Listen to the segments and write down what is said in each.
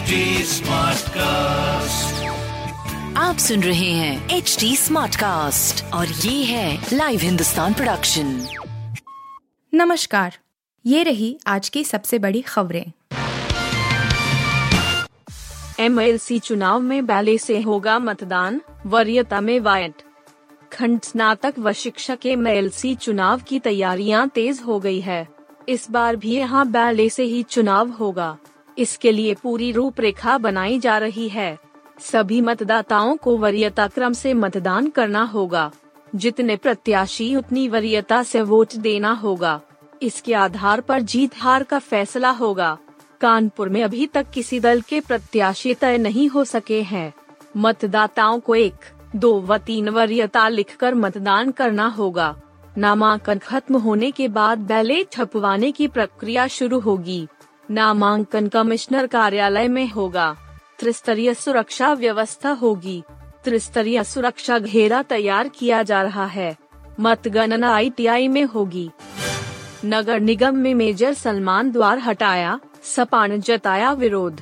HD Smartcast. आप सुन रहे हैं एच डी स्मार्ट कास्ट और ये है लाइव हिंदुस्तान प्रोडक्शन नमस्कार ये रही आज की सबसे बड़ी खबरें। एमएलसी चुनाव में बैले से होगा मतदान वरीयता में वायट। खंड स्नातक व शिक्षक एमएलसी चुनाव की तैयारियाँ तेज हो गई है। इस बार भी यहाँ बैले से ही चुनाव होगा। इसके लिए पूरी रूपरेखा बनाई जा रही है। सभी मतदाताओं को वरीयता क्रम से मतदान करना होगा। जितने प्रत्याशी उतनी वरीयता से वोट देना होगा। इसके आधार पर जीत हार का फैसला होगा। कानपुर में अभी तक किसी दल के प्रत्याशी तय नहीं हो सके हैं। मतदाताओं को एक, दो व तीन वरीयता लिखकर मतदान करना होगा। नामांकन खत्म होने के बाद बैलेट छपवाने की प्रक्रिया शुरू होगी। नामांकन कमिश्नर कार्यालय में होगा। त्रिस्तरीय सुरक्षा व्यवस्था होगी। त्रिस्तरीय सुरक्षा घेरा तैयार किया जा रहा है। मतगणना आईटीआई में होगी। नगर निगम में मेजर सलमान द्वार हटाया सपा ने जताया विरोध।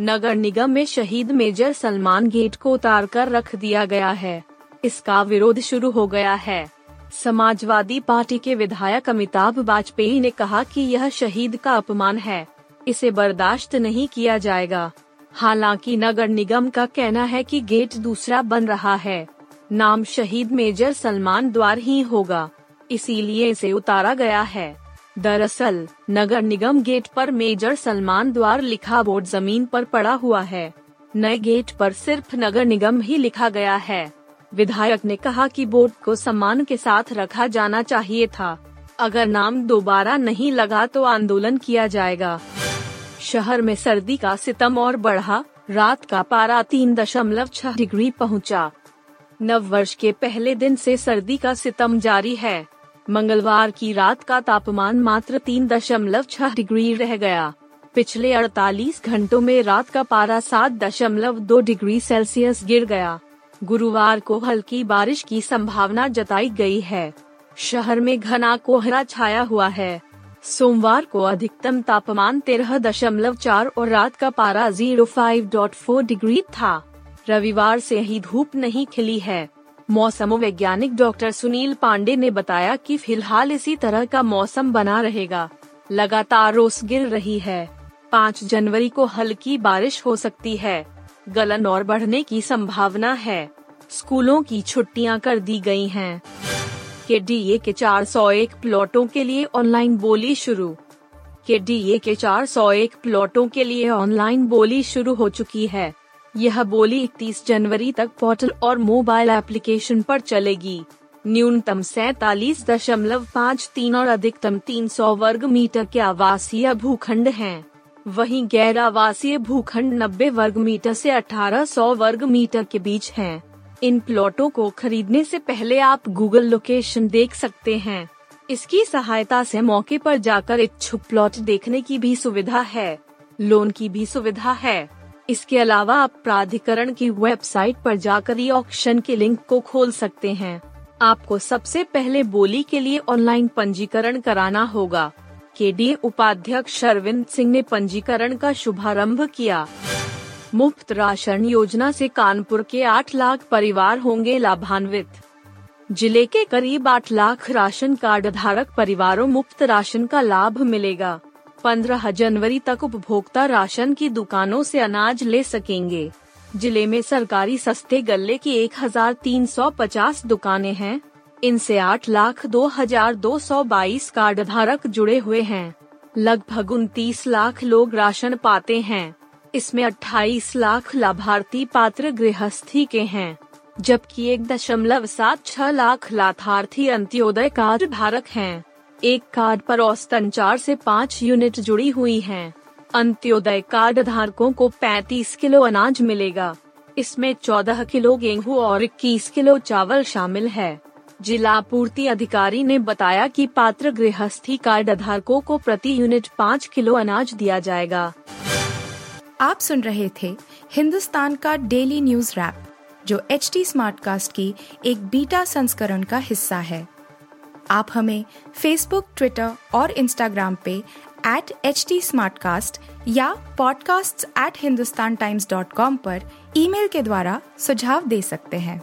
नगर निगम में शहीद मेजर सलमान गेट को उतार कर रख दिया गया है। इसका विरोध शुरू हो गया है। समाजवादी पार्टी के विधायक अमिताभ वाजपेयी ने कहा कि यह शहीद का अपमान है। इसे बर्दाश्त नहीं किया जाएगा। हालाँकि नगर निगम का कहना है कि गेट दूसरा बन रहा है। नाम शहीद मेजर सलमान द्वार ही होगा। इसीलिए इसे उतारा गया है। दरअसल, नगर निगम गेट पर मेजर सलमान द्वार लिखा बोर्ड ज़मीन पर पड़ा हुआ है। नए गेट पर सिर्फ़ नगर निगम ही लिखा गया है। विधायक ने कहा कि बोर्ड को सम्मान के साथ रखा जाना चाहिए था। अगर नाम दोबारा नहीं लगा तो आंदोलन किया जाएगा। शहर में सर्दी का सितम और बढ़ा, रात का पारा तीन दशमलव छह डिग्री पहुँचा। नव वर्ष के पहले दिन से सर्दी का सितम जारी है। मंगलवार की रात का तापमान मात्र तीन दशमलव छह डिग्री रह गया। पिछले 48 घंटों में रात का पारा सात दशमलव दो डिग्री सेल्सियस गिर गया। गुरुवार को हल्की बारिश की संभावना जताई गई है। शहर में घना कोहरा छाया हुआ है। सोमवार को अधिकतम तापमान तेरह दशमलव चार और रात का पारा zero five dot four degree था। रविवार से ही धूप नहीं खिली है। मौसम वैज्ञानिक डॉक्टर सुनील पांडे ने बताया कि फ़िलहाल इसी तरह का मौसम बना रहेगा। लगातार ओस गिर रही है। पाँच जनवरी को हल्की बारिश हो सकती है। गलन और बढ़ने की संभावना है स्कूलों की छुट्टियाँ कर दी गई हैं। के डी ए के 401 प्लॉटों के लिए ऑनलाइन बोली शुरू के डी ए के 401 प्लॉटों के लिए ऑनलाइन बोली शुरू हो चुकी है यह बोली 31 जनवरी तक पोर्टल और मोबाइल एप्लीकेशन पर चलेगी न्यूनतम सैतालीस दशमलव पाँच तीन और अधिकतम 300 वर्ग मीटर के आवासीय भूखंड हैं। वहीं गैर आवासीय भूखंड 90 वर्ग मीटर से 1800 वर्ग मीटर के बीच हैं। इन प्लॉटों को खरीदने से पहले आप गूगल लोकेशन देख सकते हैं। इसकी सहायता से मौके पर जाकर इच्छुक प्लॉट देखने की भी सुविधा है। लोन की भी सुविधा है। इसके अलावा आप प्राधिकरण की वेबसाइट पर जाकर ई ऑक्शन के लिंक को खोल सकते हैं। आपको सबसे पहले बोली के लिए ऑनलाइन पंजीकरण कराना होगा। के डी उपाध्यक्ष अरविंद सिंह ने पंजीकरण का शुभारंभ किया। मुफ़्त राशन योजना से कानपुर के 8 लाख परिवार होंगे लाभान्वित। ज़िले के करीब 8 लाख राशन कार्ड धारक परिवारों मुफ़्त राशन का लाभ मिलेगा। 15 जनवरी तक उपभोक्ता राशन की दुकानों से अनाज ले सकेंगे। ज़िले में सरकारी सस्ते गल्ले की 1350 दुकानें हैं। इनसे आठ लाख दो हज़ार दो सौ बाईस कार्ड धारक जुड़े हुए हैं लगभग उनतीस लाख लोग राशन पाते हैं इसमें 28 लाख लाभार्थी पात्र गृहस्थी के हैं, जबकि एक दशमलव सात छह लाख लाभार्थी अंत्योदय कार्ड धारक हैं। एक कार्ड पर औसतन चार से पाँच यूनिट जुड़ी हुई हैं। अंत्योदय कार्ड धारकों को 35 किलो अनाज मिलेगा इसमें 14 किलो गेहूँ और 21 किलो चावल शामिल है जिला पूर्ति अधिकारी ने बताया कि पात्र गृहस्थी कार्ड धारकों को प्रति यूनिट पाँच किलो अनाज दिया जाएगा। आप सुन रहे थे हिंदुस्तान का डेली न्यूज़ रैप, जो एच टी स्मार्टकास्ट की एक बीटा संस्करण का हिस्सा है। आप हमें फेसबुक ट्विटर और इंस्टाग्राम पे एट एच टी या podcasts@hindustantimes.com पर ईमेल के द्वारा सुझाव दे सकते हैं।